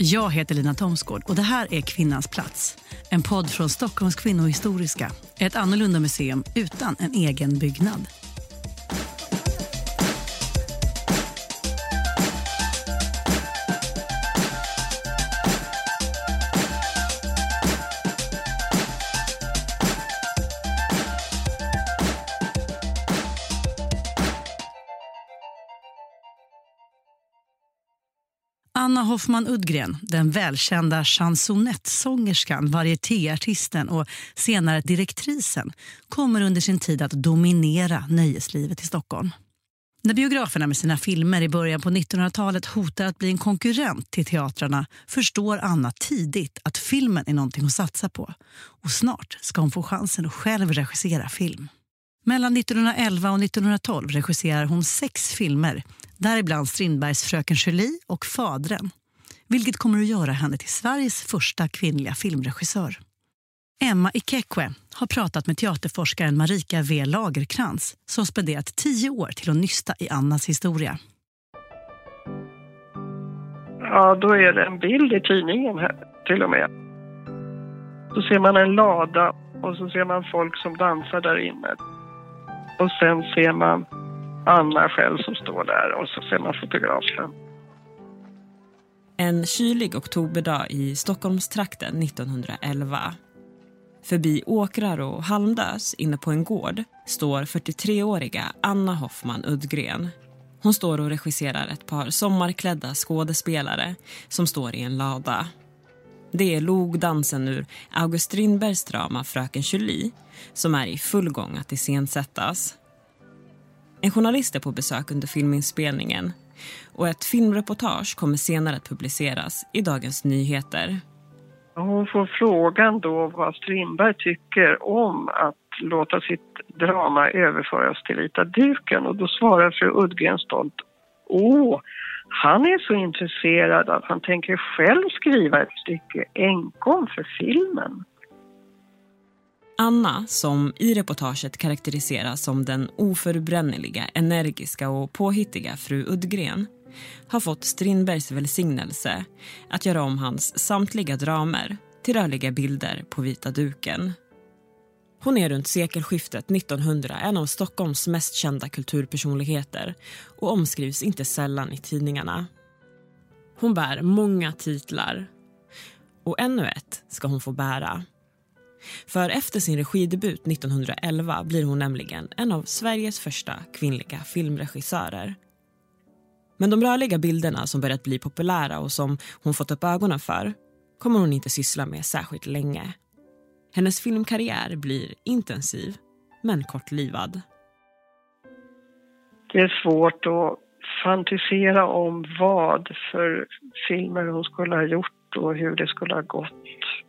Jag heter Lina Thomsgård och det här är Kvinnans plats. En podd från Stockholms kvinnohistoriska. Ett annorlunda museum utan en egen byggnad. Hoffman Udgren, den välkända chansonettsångerskan, varietéartisten och senare direktrisen, kommer under sin tid att dominera nöjeslivet i Stockholm. När biograferna med sina filmer i början på 1900-talet hotar att bli en konkurrent till teatrarna förstår Anna tidigt att filmen är någonting hon satsar på. Och snart ska hon få chansen att själv regissera film. Mellan 1911 och 1912 regisserar hon sex filmer däribland Strindbergs Fröken Julie och Fadren, vilket kommer att göra henne till Sveriges första kvinnliga filmregissör. Emma Ikekwe har pratat med teaterforskaren Marika V Lagerkrans som spenderat tio år till att nysta i Annas historia. Ja, då är det en bild i tidningen här, till och med. Så ser man en lada och så ser man folk som dansar där inne. Och sen ser man Anna själv som står där och så ser man fotografen. En kylig oktoberdag i Stockholmstrakten 1911. Förbi åkrar och halmdös inne på en gård står 43-åriga Anna Hoffman Uddgren. Hon står och regisserar ett par sommarklädda skådespelare som står i en lada. Det är logdansen ur August Strindbergs drama Fröken Julie som är i full gång att iscensättas. En journalist är på besök under filminspelningen och ett filmreportage kommer senare att publiceras i Dagens Nyheter. Hon får frågan då vad Strindberg tycker om att låta sitt drama överföras till vita duken och då svarar fru Udgren stolt Åh, han är så intresserad att han tänker själv skriva ett stycke enkom för filmen. Anna, som i reportaget karaktäriseras som den oförbrännliga, energiska och påhittiga fru Udgren har fått Strindbergs välsignelse att göra om hans samtliga dramer till rörliga bilder på vita duken. Hon är runt sekelskiftet 1900 en av Stockholms mest kända kulturpersonligheter och omskrivs inte sällan i tidningarna. Hon bär många titlar och ännu ett ska hon få bära. För efter sin regidebut 1911 blir hon nämligen en av Sveriges första kvinnliga filmregissörer. Men de rörliga bilderna som börjat bli populära och som hon fått upp ögonen för kommer hon inte syssla med särskilt länge. Hennes filmkarriär blir intensiv, men kortlivad. Det är svårt att fantisera om vad för filmer hon skulle ha gjort och hur det skulle ha gått.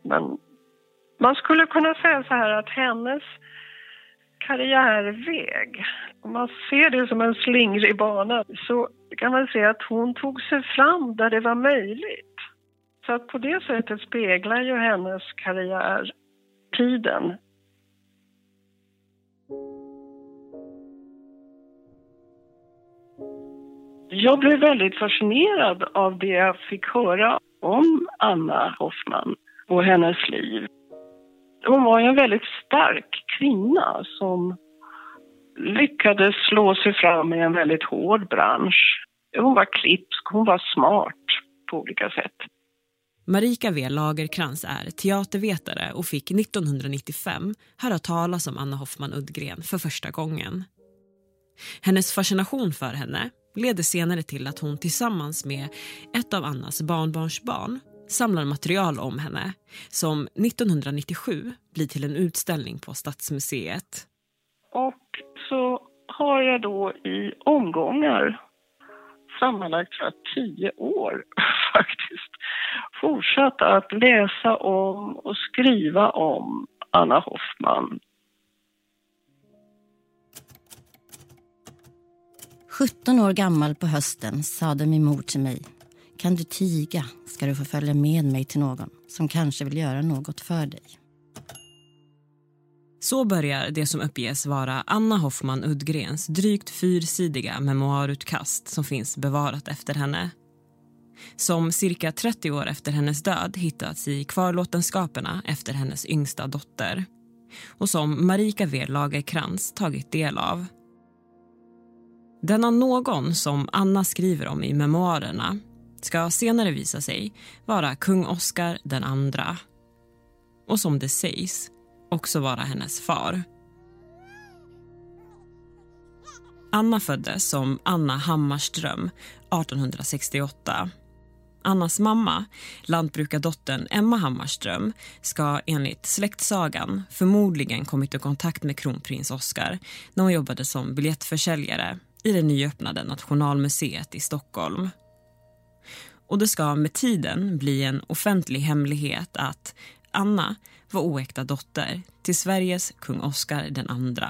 Men man skulle kunna säga så här att hennes karriärväg, om man ser det som en slingrig bana, så kan man säga att hon tog sig fram där det var möjligt. Så att på det sättet speglar ju hennes karriär tiden. Jag blev väldigt fascinerad av det jag fick höra om Anna Hoffman och hennes liv hon var en väldigt stark kvinna som lyckades slå sig fram i en väldigt hård bransch. Hon var klipsk, hon var smart på olika sätt. Marika V Lagerkrans är teatervetare och fick 1995 höra talas om Anna Hoffman Uddgren för första gången. Hennes fascination för henne leder senare till att hon tillsammans med ett av Annas barnbarnsbarn samlar material om henne som 1997 blir till en utställning på Stadsmuseet. Och så har jag då i omgångar sammanlagt jag, tio år faktiskt fortsatt att läsa om och skriva om Anna Hoffman. 17 år gammal på hösten sade min mor till mig kan du tiga ska du få följa med mig till någon som kanske vill göra något för dig. Så börjar det som uppges vara Anna Hoffman Udgrens drygt fyrsidiga memoarutkast som finns bevarat efter henne. som cirka 30 år efter hennes död hittats i kvarlåtenskaperna efter hennes yngsta dotter och som Marika V Lagerkrans tagit del av. Denna någon som Anna skriver om i memoarerna ska senare visa sig vara kung Oscar den andra och som det sägs också vara hennes far. Anna föddes som Anna Hammarström 1868. Annas mamma, lantbrukardottern Emma Hammarström ska enligt släktsagan förmodligen kommit i kontakt med kronprins Oscar när hon jobbade som biljettförsäljare i det nyöppnade Nationalmuseet i Stockholm. Och det ska med tiden bli en offentlig hemlighet att Anna var oäkta dotter till Sveriges kung Oscar den andra.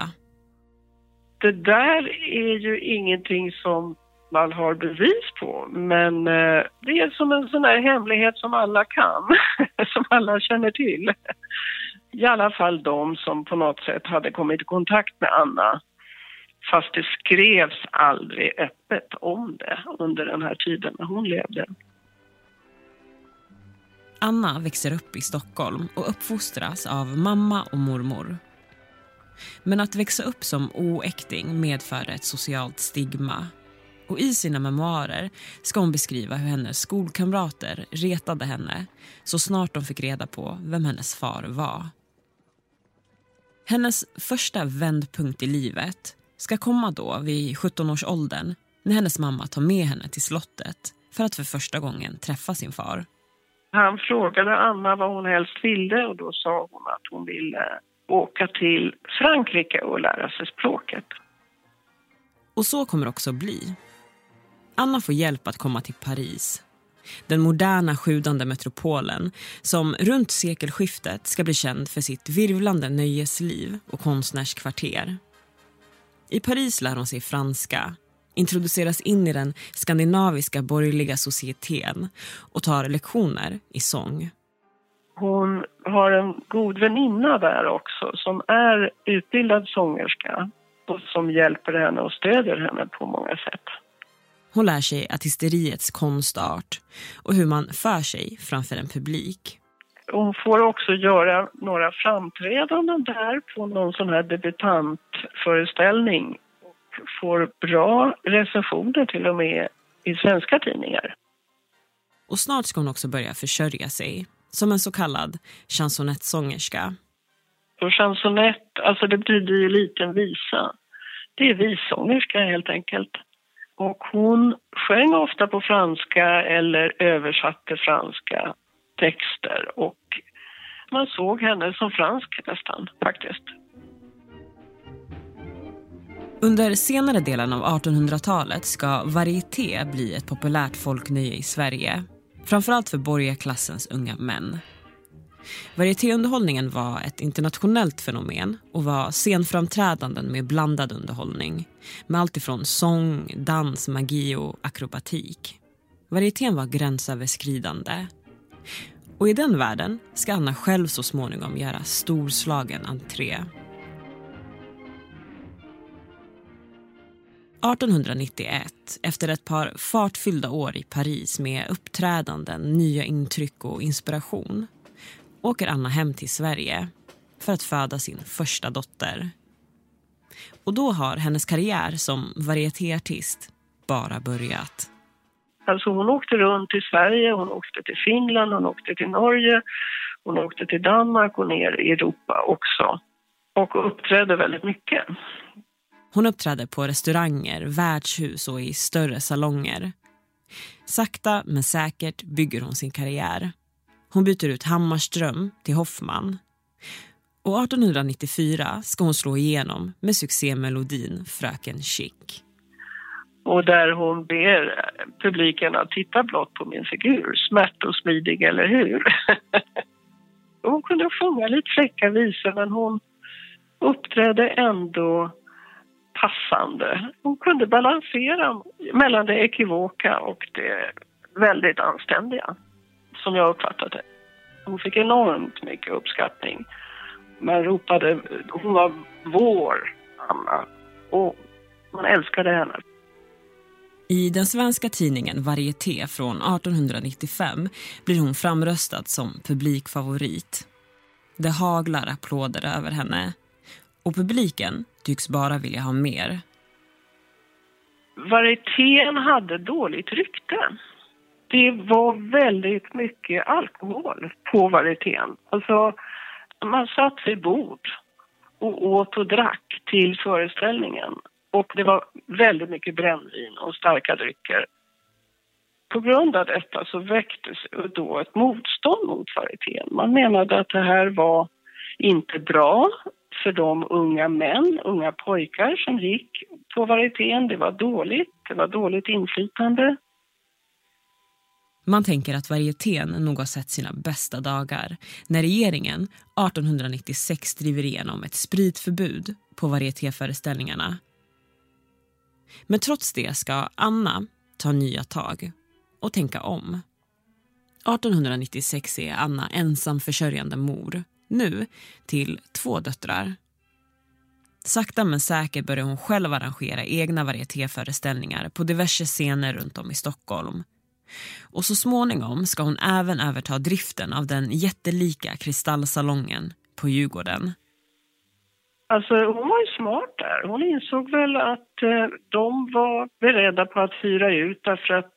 Det där är ju ingenting som man har bevis på, men eh, det är som en sån här hemlighet som alla kan, som alla känner till. I alla fall de som på något sätt hade kommit i kontakt med Anna fast det skrevs aldrig öppet om det under den här tiden när hon levde. Anna växer upp i Stockholm och uppfostras av mamma och mormor. Men att växa upp som oäkting medförde ett socialt stigma. Och I sina memoarer ska hon beskriva hur hennes skolkamrater retade henne så snart de fick reda på vem hennes far var. Hennes första vändpunkt i livet ska komma då vid 17-årsåldern när hennes mamma tar med henne till slottet för att för första gången träffa sin far. Han frågade Anna vad hon helst ville och då sa hon att hon ville åka till Frankrike och lära sig språket. Och så kommer det också bli. Anna får hjälp att komma till Paris. Den moderna sjudande metropolen som runt sekelskiftet ska bli känd för sitt virvlande nöjesliv och konstnärskvarter. I Paris lär hon sig franska, introduceras in i den skandinaviska borgerliga societeten och tar lektioner i sång. Hon har en god väninna där också som är utbildad sångerska och som hjälper henne och stödjer henne på många sätt. Hon lär sig artisteriets konstart och hur man för sig framför en publik. Hon får också göra några framträdanden där på någon sån här debutantföreställning får bra recensioner till och med i svenska tidningar. Och snart ska hon också börja försörja sig som en så kallad chansonettsångerska. Och chansonett, alltså det betyder ju liten visa. Det är vissångerska helt enkelt. Och hon sjöng ofta på franska eller översatte franska texter och man såg henne som fransk nästan faktiskt. Under senare delen av 1800-talet ska varieté bli ett populärt folknöje i Sverige. Framförallt för borgarklassens unga män. Varietéunderhållningen var ett internationellt fenomen och var scenframträdanden med blandad underhållning med allt ifrån sång, dans, magi och akrobatik. Varietén var gränsöverskridande. Och i den världen ska Anna själv så småningom göra storslagen entré. 1891, efter ett par fartfyllda år i Paris med uppträdanden, nya intryck och inspiration åker Anna hem till Sverige för att föda sin första dotter. Och då har hennes karriär som varietéartist bara börjat. Alltså hon åkte runt i Sverige, hon åkte till Finland, hon åkte till Norge, hon åkte till Danmark och ner i Europa också. Och uppträdde väldigt mycket. Hon uppträder på restauranger, värdshus och i större salonger. Sakta men säkert bygger hon sin karriär. Hon byter ut Hammarström till Hoffman. Och 1894 ska hon slå igenom med succémelodin Fröken Chic. Och där hon ber publiken att titta blott på min figur, smärt och smidig, eller hur? hon kunde sjunga lite fräcka visor men hon uppträdde ändå passande. Hon kunde balansera mellan det ekivoka och det väldigt anständiga, som jag uppfattade det. Hon fick enormt mycket uppskattning. Man ropade, hon var vår Anna, och man älskade henne. I den svenska tidningen Varieté från 1895 blir hon framröstad som publikfavorit. Det haglar applåder över henne och publiken tycks bara vilja ha mer. Varietén hade dåligt rykte. Det var väldigt mycket alkohol på varietén. Alltså, man satt vid bord och åt och drack till föreställningen. Och det var väldigt mycket brännvin och starka drycker. På grund av detta så väcktes då ett motstånd mot varietén. Man menade att det här var inte bra för de unga män, unga pojkar som gick på varietén. Det var dåligt, det var dåligt inflytande. Man tänker att varietén nog har sett sina bästa dagar när regeringen 1896 driver igenom ett spritförbud på varietéföreställningarna. Men trots det ska Anna ta nya tag och tänka om. 1896 är Anna ensam försörjande mor, nu till två döttrar. Sakta men säkert börjar hon själv arrangera egna varietéföreställningar på diverse scener runt om i Stockholm. Och så småningom ska hon även överta driften av den jättelika Kristallsalongen på Djurgården. Alltså hon var ju smart där. Hon insåg väl att eh, de var beredda på att hyra ut därför att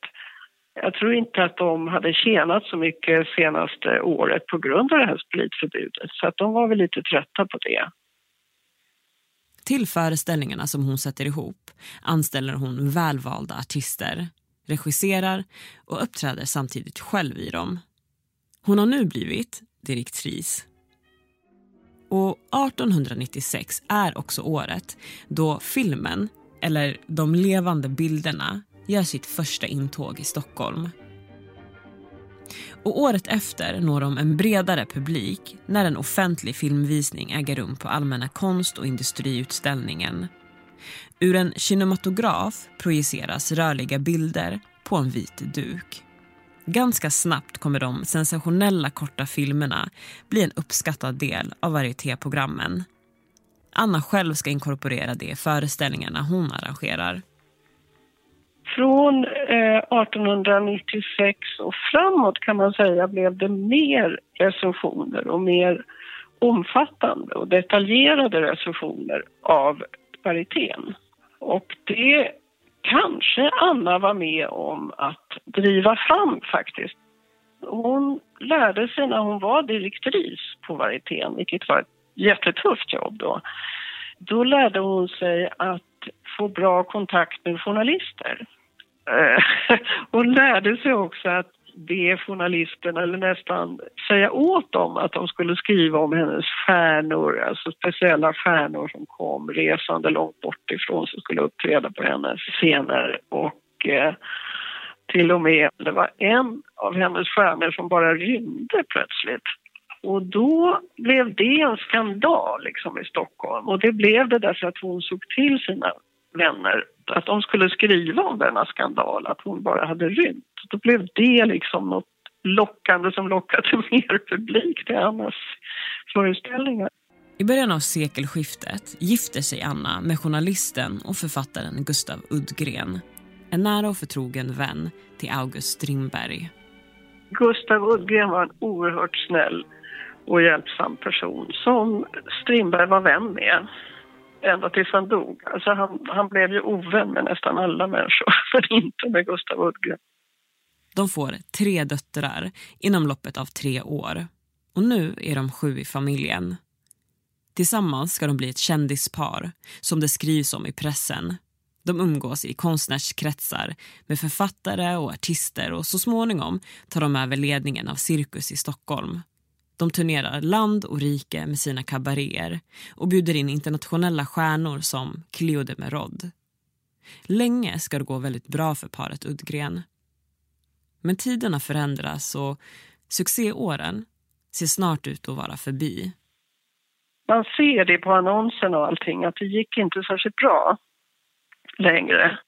jag tror inte att de hade tjänat så mycket senaste året på grund av det här spritförbudet. Så att de var väl lite trötta på det. Till föreställningarna som hon sätter ihop anställer hon välvalda artister, regisserar och uppträder samtidigt själv i dem. Hon har nu blivit direktris. Och 1896 är också året då filmen, eller de levande bilderna, gör sitt första intåg i Stockholm. Och året efter når de en bredare publik när en offentlig filmvisning äger rum på Allmänna konst och industriutställningen. Ur en kinematograf projiceras rörliga bilder på en vit duk. Ganska snabbt kommer de sensationella korta filmerna bli en uppskattad del av varietéprogrammen. Anna själv ska inkorporera det i föreställningarna hon arrangerar. Från eh, 1896 och framåt kan man säga blev det mer recensioner och mer omfattande och detaljerade recensioner av varietén. Och det kanske Anna var med om att driva fram faktiskt. Hon lärde sig när hon var direktris på varietén, vilket var ett jättetufft jobb då. Då lärde hon sig att få bra kontakt med journalister. Eh, hon lärde sig också att be journalisterna, eller nästan säga åt dem att de skulle skriva om hennes stjärnor, alltså speciella stjärnor som kom resande långt bort ifrån som skulle uppträda på hennes scener. Och eh, till och med, det var en av hennes stjärnor som bara rymde plötsligt. Och då blev det en skandal liksom i Stockholm och det blev det därför att hon såg till sina vänner att de skulle skriva om denna skandal, att hon bara hade rymt. Då blev det liksom något lockande som lockade mer publik till Annas föreställningar. I början av sekelskiftet gifter sig Anna med journalisten och författaren Gustav Uddgren. En nära och förtrogen vän till August Strindberg. Gustav Uddgren var en oerhört snäll och hjälpsam person som Strindberg var vän med ända tills han dog. Alltså han, han blev ju ovän med nästan alla människor, men inte med Gustav Uddgren. De får tre döttrar inom loppet av tre år. Och nu är de sju i familjen. Tillsammans ska de bli ett kändispar, som det skrivs om i pressen. De umgås i konstnärskretsar med författare och artister och så småningom tar de över ledningen av Cirkus i Stockholm. De turnerar land och rike med sina kabaréer och bjuder in internationella stjärnor som Cleo de Merod. Länge ska det gå väldigt bra för paret Uddgren. Men tiderna förändras och succéåren ser snart ut att vara förbi. Man ser det på annonsen och allting att det gick inte särskilt bra längre.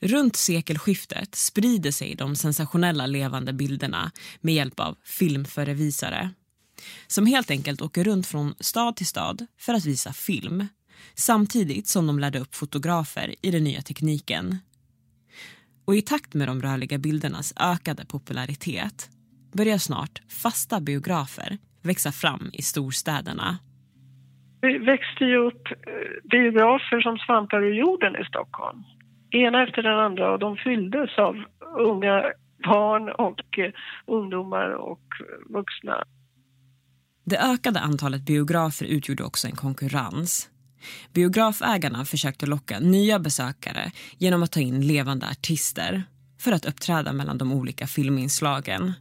Runt sekelskiftet sprider sig de sensationella levande bilderna med hjälp av filmförevisare som helt enkelt åker runt från stad till stad för att visa film samtidigt som de lärde upp fotografer i den nya tekniken Och i takt med de rörliga bildernas ökade popularitet börjar snart fasta biografer växa fram i storstäderna. Det växte ju upp eh, biografer som svampar ur jorden i Stockholm. Ena efter den andra och de fylldes av unga barn och eh, ungdomar och eh, vuxna. Det ökade antalet biografer utgjorde också en konkurrens. Biografägarna försökte locka nya besökare genom att ta in levande artister för att uppträda mellan de olika filminslagen.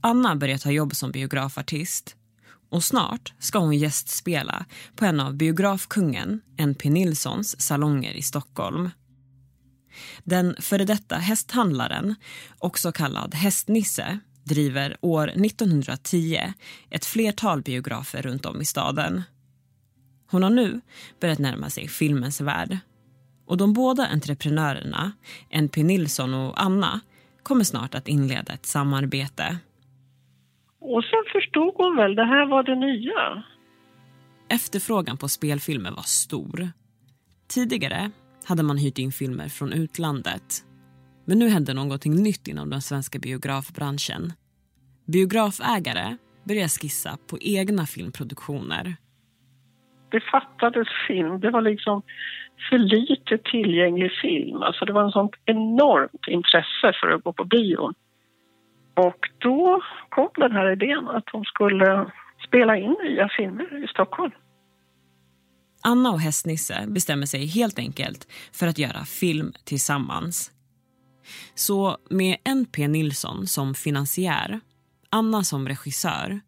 Anna börjar ta jobb som biografartist och snart ska hon gästspela på en av biografkungen N.P. Nilssons salonger i Stockholm. Den före detta hästhandlaren, också kallad Hästnisse driver år 1910 ett flertal biografer runt om i staden. Hon har nu börjat närma sig filmens värld. Och de båda entreprenörerna, N.P. Nilsson och Anna, kommer snart att inleda ett samarbete. Och sen förstod hon väl, det här var det nya. Efterfrågan på spelfilmer var stor. Tidigare hade man hyrt in filmer från utlandet. Men nu hände någonting nytt inom den svenska biografbranschen. Biografägare började skissa på egna filmproduktioner. Det fattades film. Det var liksom för lite tillgänglig film. Alltså det var en sånt enormt intresse för att gå på bio. Och då kom den här idén att de skulle spela in nya filmer i Stockholm. Anna och Hästnisse bestämmer sig helt enkelt för att göra film tillsammans. Så med N.P. Nilsson som finansiär, Anna som regissör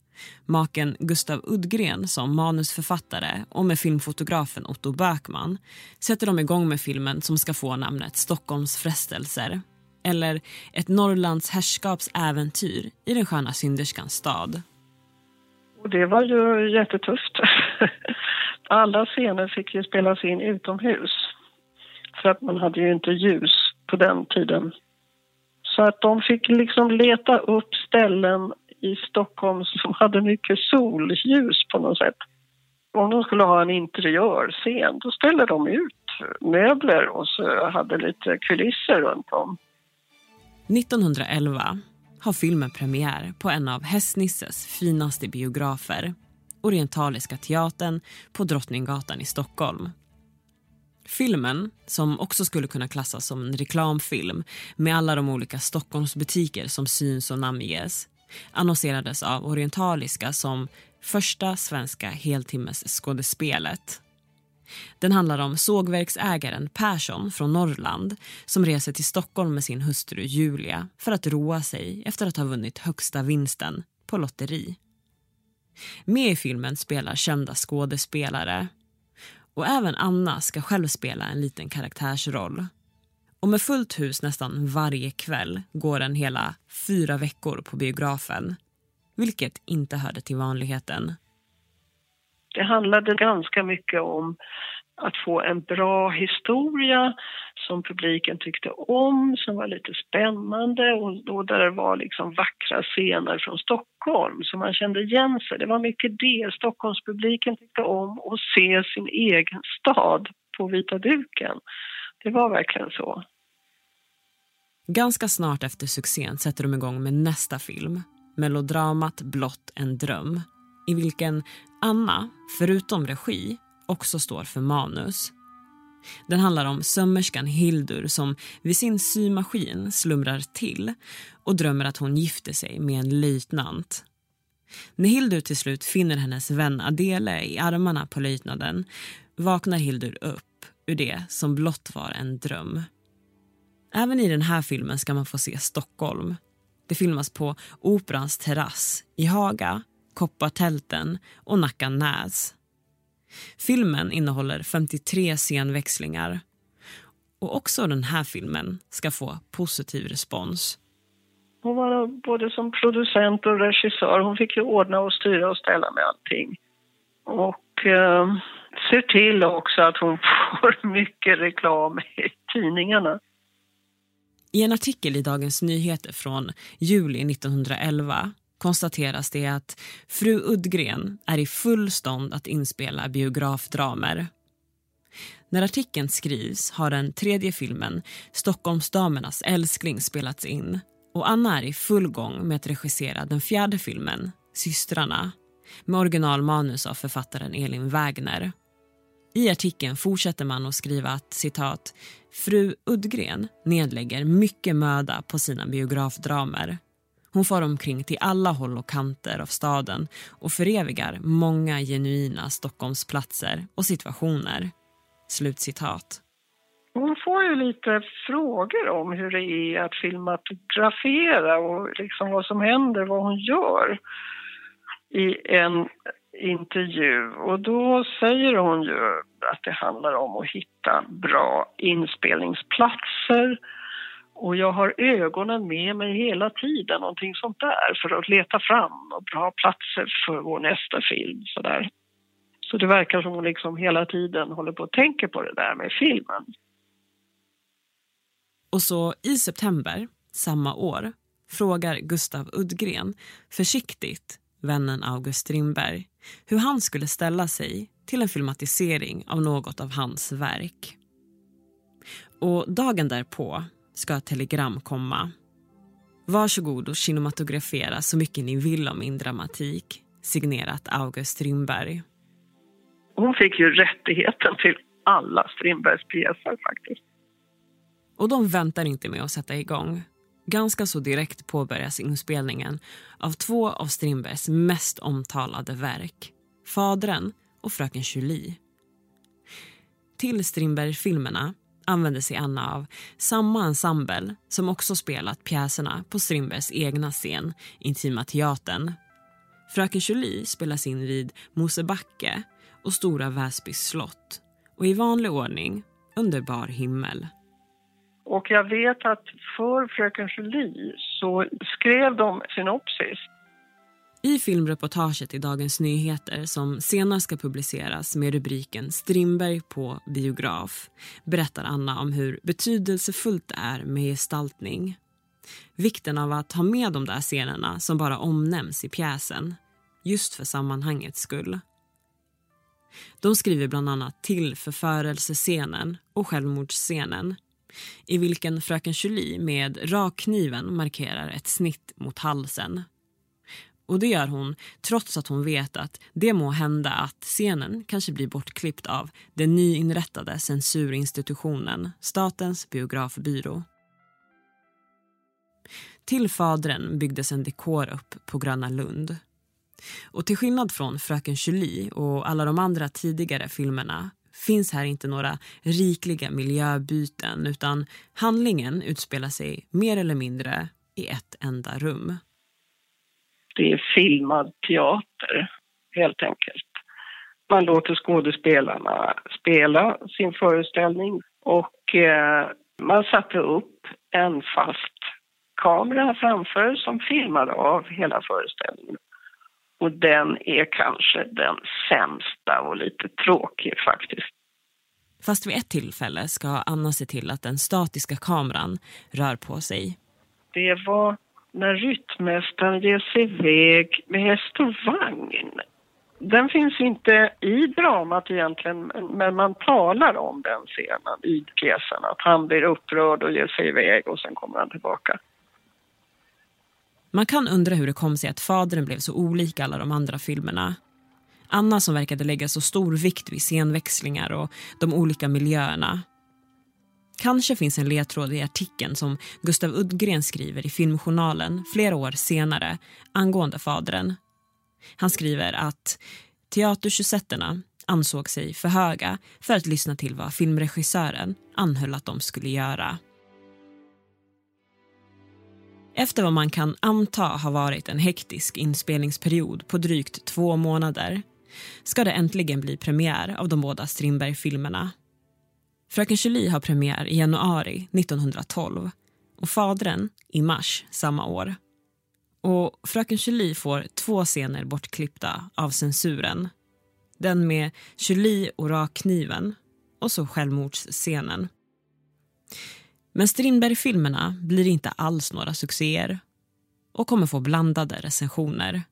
maken Gustav Uddgren som manusförfattare och med filmfotografen Otto Bökman sätter de igång med filmen som ska få namnet Stockholms frestelser eller Ett Norrlands herrskapsäventyr i den sköna synderskans stad. Och det var ju jättetufft. Alla scener fick ju spelas in utomhus för att man hade ju inte ljus på den tiden. Så att de fick liksom leta upp ställen i Stockholm som hade mycket solljus på något sätt. Om de skulle ha en interiörscen då ställde de ut möbler och så hade lite kulisser runt om. 1911 har filmen premiär på en av Hästnisses finaste biografer Orientaliska teatern på Drottninggatan i Stockholm. Filmen, som också skulle kunna klassas som en reklamfilm med alla de olika Stockholmsbutiker som syns och namnges annonserades av Orientaliska som första svenska heltimmesskådespelet. Den handlar om sågverksägaren Persson från Norrland som reser till Stockholm med sin hustru Julia för att roa sig efter att ha vunnit högsta vinsten på lotteri. Med i filmen spelar kända skådespelare och även Anna ska själv spela en liten karaktärsroll. Och med fullt hus nästan varje kväll går den hela fyra veckor på biografen. Vilket inte hörde till vanligheten. Det handlade ganska mycket om att få en bra historia som publiken tyckte om, som var lite spännande och, då där det var liksom vackra scener från Stockholm så man kände igen sig. Det var mycket det. Stockholmspubliken tyckte om att se sin egen stad på vita duken. Det var verkligen så. Ganska snart efter succén sätter de igång med nästa film, melodramat Blott en dröm i vilken Anna, förutom regi, också står för manus. Den handlar om sömmerskan Hildur som vid sin symaskin slumrar till och drömmer att hon gifter sig med en löjtnant. När Hildur till slut finner hennes vän Adele i armarna på löjtnaden vaknar Hildur upp ur det som blott var en dröm. Även i den här filmen ska man få se Stockholm. Det filmas på Operans terrass i Haga, Koppartälten och Nacka Näs. Filmen innehåller 53 scenväxlingar. Och också den här filmen ska få positiv respons. Hon var både som producent och regissör. Hon fick ju ordna och styra och ställa med allting. Och eh, ser till också att hon får mycket reklam i tidningarna. I en artikel i Dagens Nyheter från juli 1911 konstateras det att fru Uddgren är i full stånd att inspela biografdramer. När artikeln skrivs har den tredje filmen, Stockholmsdamernas älskling, spelats in och Anna är i full gång med att regissera den fjärde filmen, Systrarna med originalmanus av författaren Elin Wägner. I artikeln fortsätter man att skriva att citat, fru Uddgren nedlägger mycket möda på sina biografdramer. Hon far omkring till alla håll och kanter av staden och förevigar många genuina Stockholmsplatser och situationer. Slutcitat. Hon får ju lite frågor om hur det är att filmatografera och liksom vad som händer, vad hon gör i en intervju. Och då säger hon ju att det handlar om att hitta bra inspelningsplatser. Och jag har ögonen med mig hela tiden, någonting sånt där, för att leta fram bra platser för vår nästa film. Så, där. så det verkar som hon liksom hela tiden håller på och tänker på det där med filmen. Och så i september samma år frågar Gustav Uddgren försiktigt vännen August Strindberg hur han skulle ställa sig till en filmatisering av något av hans verk. Och dagen därpå ska ett telegram komma. Varsågod och kinematografera så mycket ni vill om min dramatik. Signerat August Strindberg. Hon fick ju rättigheten till alla Strindbergs pjäser faktiskt. Och de väntar inte med att sätta igång. Ganska så direkt påbörjas inspelningen av två av Strindbergs mest omtalade verk. Fadren och Fröken Julie. Till Strindberg-filmerna använder sig Anna av samma ensemble som också spelat pjäserna på Strindbergs egna scen, Intima teatern. Fröken Julie spelas in vid Mosebacke och Stora Väsbys slott och i vanlig ordning under bar himmel. Och jag vet att för Fröken Julie så skrev de synopsis. I filmreportaget i Dagens Nyheter som senare ska publiceras med rubriken Strindberg på biograf berättar Anna om hur betydelsefullt det är med gestaltning. Vikten av att ha med de där scenerna som bara omnämns i pjäsen just för sammanhangets skull. De skriver bland annat till förförelsescenen och självmordsscenen i vilken fröken Julie med rakkniven markerar ett snitt mot halsen. Och det gör hon trots att hon vet att det må hända att scenen kanske blir bortklippt av den nyinrättade censurinstitutionen Statens biografbyrå. Till fadren byggdes en dekor upp på Gröna Lund. Och till skillnad från Fröken Julie och alla de andra tidigare filmerna finns här inte några rikliga miljöbyten utan handlingen utspelar sig mer eller mindre i ett enda rum. Det är filmad teater, helt enkelt. Man låter skådespelarna spela sin föreställning och eh, man satte upp en fast kamera framför som filmade av hela föreställningen. Och den är kanske den sämsta och lite tråkig faktiskt. Fast vid ett tillfälle ska Anna se till att den statiska kameran rör på sig. Det var när ryttmästaren ger sig iväg med häst och vagn. Den finns inte i dramat egentligen, men man talar om den scenen i pjäsen. Att han blir upprörd och ger sig iväg och sen kommer han tillbaka. Man kan undra hur det kom sig att fadern blev så olik alla de andra filmerna. Anna som verkade lägga så stor vikt vid scenväxlingar och de olika miljöerna. Kanske finns en ledtråd i artikeln som Gustav Uddgren skriver i Filmjournalen flera år senare angående fadren. Han skriver att teatertjusetterna ansåg sig för höga för att lyssna till vad filmregissören anhöll att de skulle göra. Efter vad man kan anta har varit en hektisk inspelningsperiod på drygt två månader ska det äntligen bli premiär av de båda Strindberg-filmerna. Fröken Julie har premiär i januari 1912 och Fadren i mars samma år. Och Fröken Julie får två scener bortklippta av censuren. Den med Julie och rakkniven och så självmordsscenen. Men Strindberg-filmerna blir inte alls några succéer och kommer få blandade recensioner.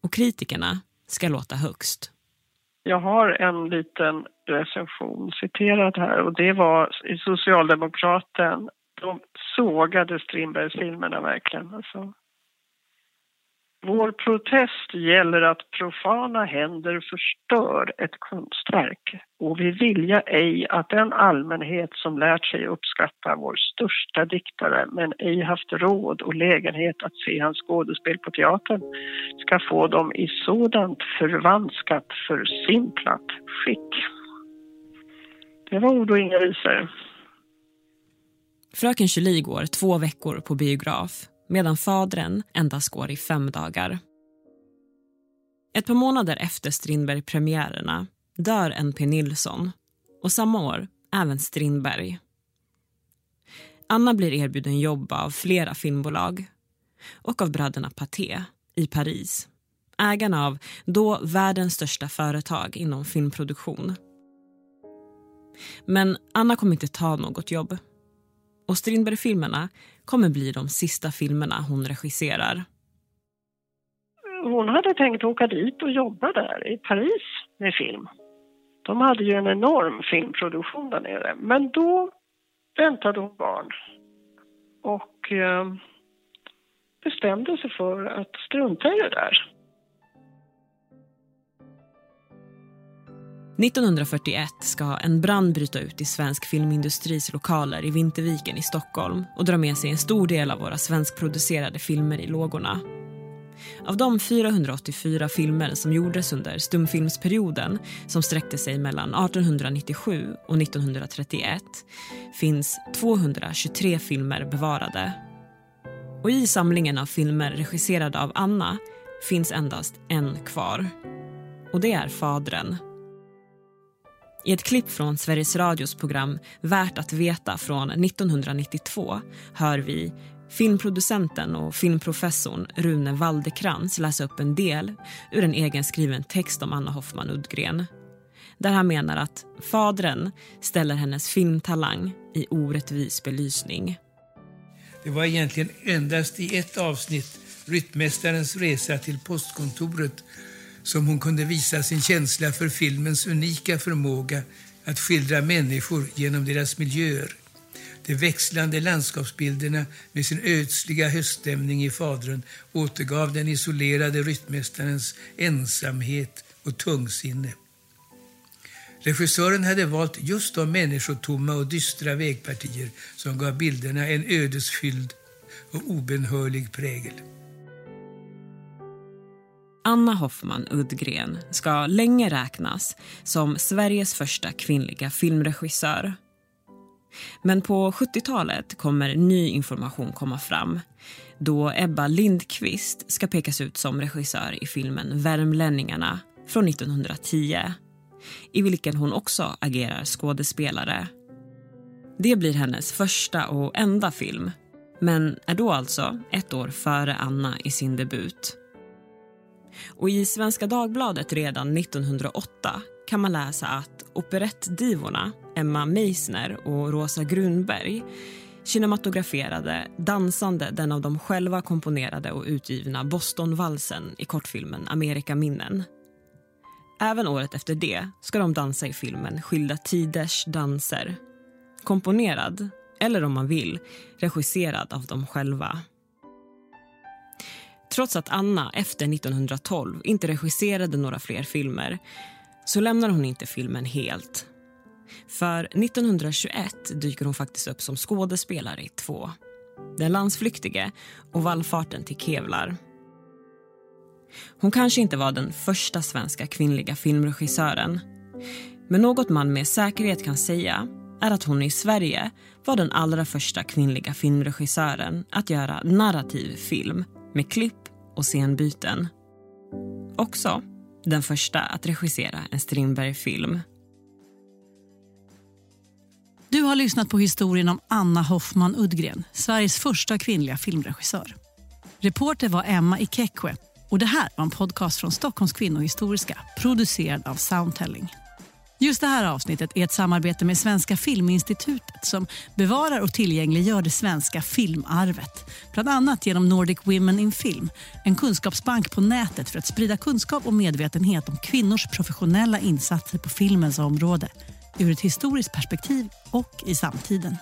Och kritikerna ska låta högst. Jag har en liten recension citerad här och det var i Socialdemokraten. De sågade Strindbergsfilmerna verkligen. Alltså. Vår protest gäller att profana händer förstör ett konstverk och vi vilja ej att den allmänhet som lärt sig uppskatta vår största diktare men ej haft råd och lägenhet att se hans skådespel på teatern ska få dem i sådant förvanskat, försimplat skick. Det var ord och inga visor. Fröken Julie går två veckor på biograf medan fadren endast går i fem dagar. Ett par månader efter Strindberg-premiärerna dör N.P. Nilsson och samma år även Strindberg. Anna blir erbjuden jobb av flera filmbolag och av bröderna Paté i Paris. Ägarna av då världens största företag inom filmproduktion. Men Anna kommer inte ta något jobb. Och Strindberg-filmerna kommer bli de sista filmerna hon regisserar. Hon hade tänkt åka dit och jobba där i Paris med film. De hade ju en enorm filmproduktion där nere. Men då väntade hon barn och eh, bestämde sig för att strunta i det där. 1941 ska en brand bryta ut i svensk filmindustris lokaler i Vinterviken i Stockholm och dra med sig en stor del av våra svenskproducerade filmer i lågorna. Av de 484 filmer som gjordes under stumfilmsperioden som sträckte sig mellan 1897 och 1931 finns 223 filmer bevarade. Och i samlingen av filmer regisserade av Anna finns endast en kvar. Och det är Fadren i ett klipp från Sveriges Radios program Värt att veta från 1992 hör vi filmproducenten och filmprofessorn Rune Waldekrans läsa upp en del ur en egenskriven text om Anna Hoffman Uddgren. Där han menar att fadren ställer hennes filmtalang i orättvis belysning. Det var egentligen endast i ett avsnitt, Ryttmästarens resa till postkontoret som hon kunde visa sin känsla för filmens unika förmåga att skildra människor genom deras miljöer. De växlande landskapsbilderna med sin ödsliga höststämning i fadren återgav den isolerade ryttmästarens ensamhet och tungsinne. Regissören hade valt just de människotomma och dystra vägpartier som gav bilderna en ödesfylld och obenhörlig prägel. Anna Hoffman Uddgren ska länge räknas som Sveriges första kvinnliga filmregissör. Men på 70-talet kommer ny information komma fram då Ebba Lindqvist ska pekas ut som regissör i filmen Värmlänningarna från 1910 i vilken hon också agerar skådespelare. Det blir hennes första och enda film men är då alltså ett år före Anna i sin debut. Och I Svenska Dagbladet redan 1908 kan man läsa att operettdivorna Emma Meissner och Rosa Grunberg kinematograferade dansande den av dem själva komponerade och utgivna Bostonvalsen i kortfilmen Amerikaminnen. Även året efter det ska de dansa i filmen Skilda tiders danser. Komponerad, eller om man vill, regisserad av dem själva. Trots att Anna efter 1912 inte regisserade några fler filmer så lämnar hon inte filmen helt. För 1921 dyker hon faktiskt upp som skådespelare i två. Den landsflyktige och Vallfarten till Kevlar. Hon kanske inte var den första svenska kvinnliga filmregissören. Men något man med säkerhet kan säga är att hon i Sverige var den allra första kvinnliga filmregissören att göra narrativ film med klipp och scenbyten. Också den första att regissera en Strindberg-film. Du har lyssnat på historien om Anna Hoffman Uddgren, Sveriges första kvinnliga filmregissör. Reporter var Emma Ikekwe och det här var en podcast från Stockholms kvinnohistoriska producerad av Soundtelling. Just det här avsnittet är ett samarbete med Svenska Filminstitutet som bevarar och tillgängliggör det svenska filmarvet. Bland annat genom Nordic Women in Film, en kunskapsbank på nätet för att sprida kunskap och medvetenhet om kvinnors professionella insatser på filmens område ur ett historiskt perspektiv och i samtiden.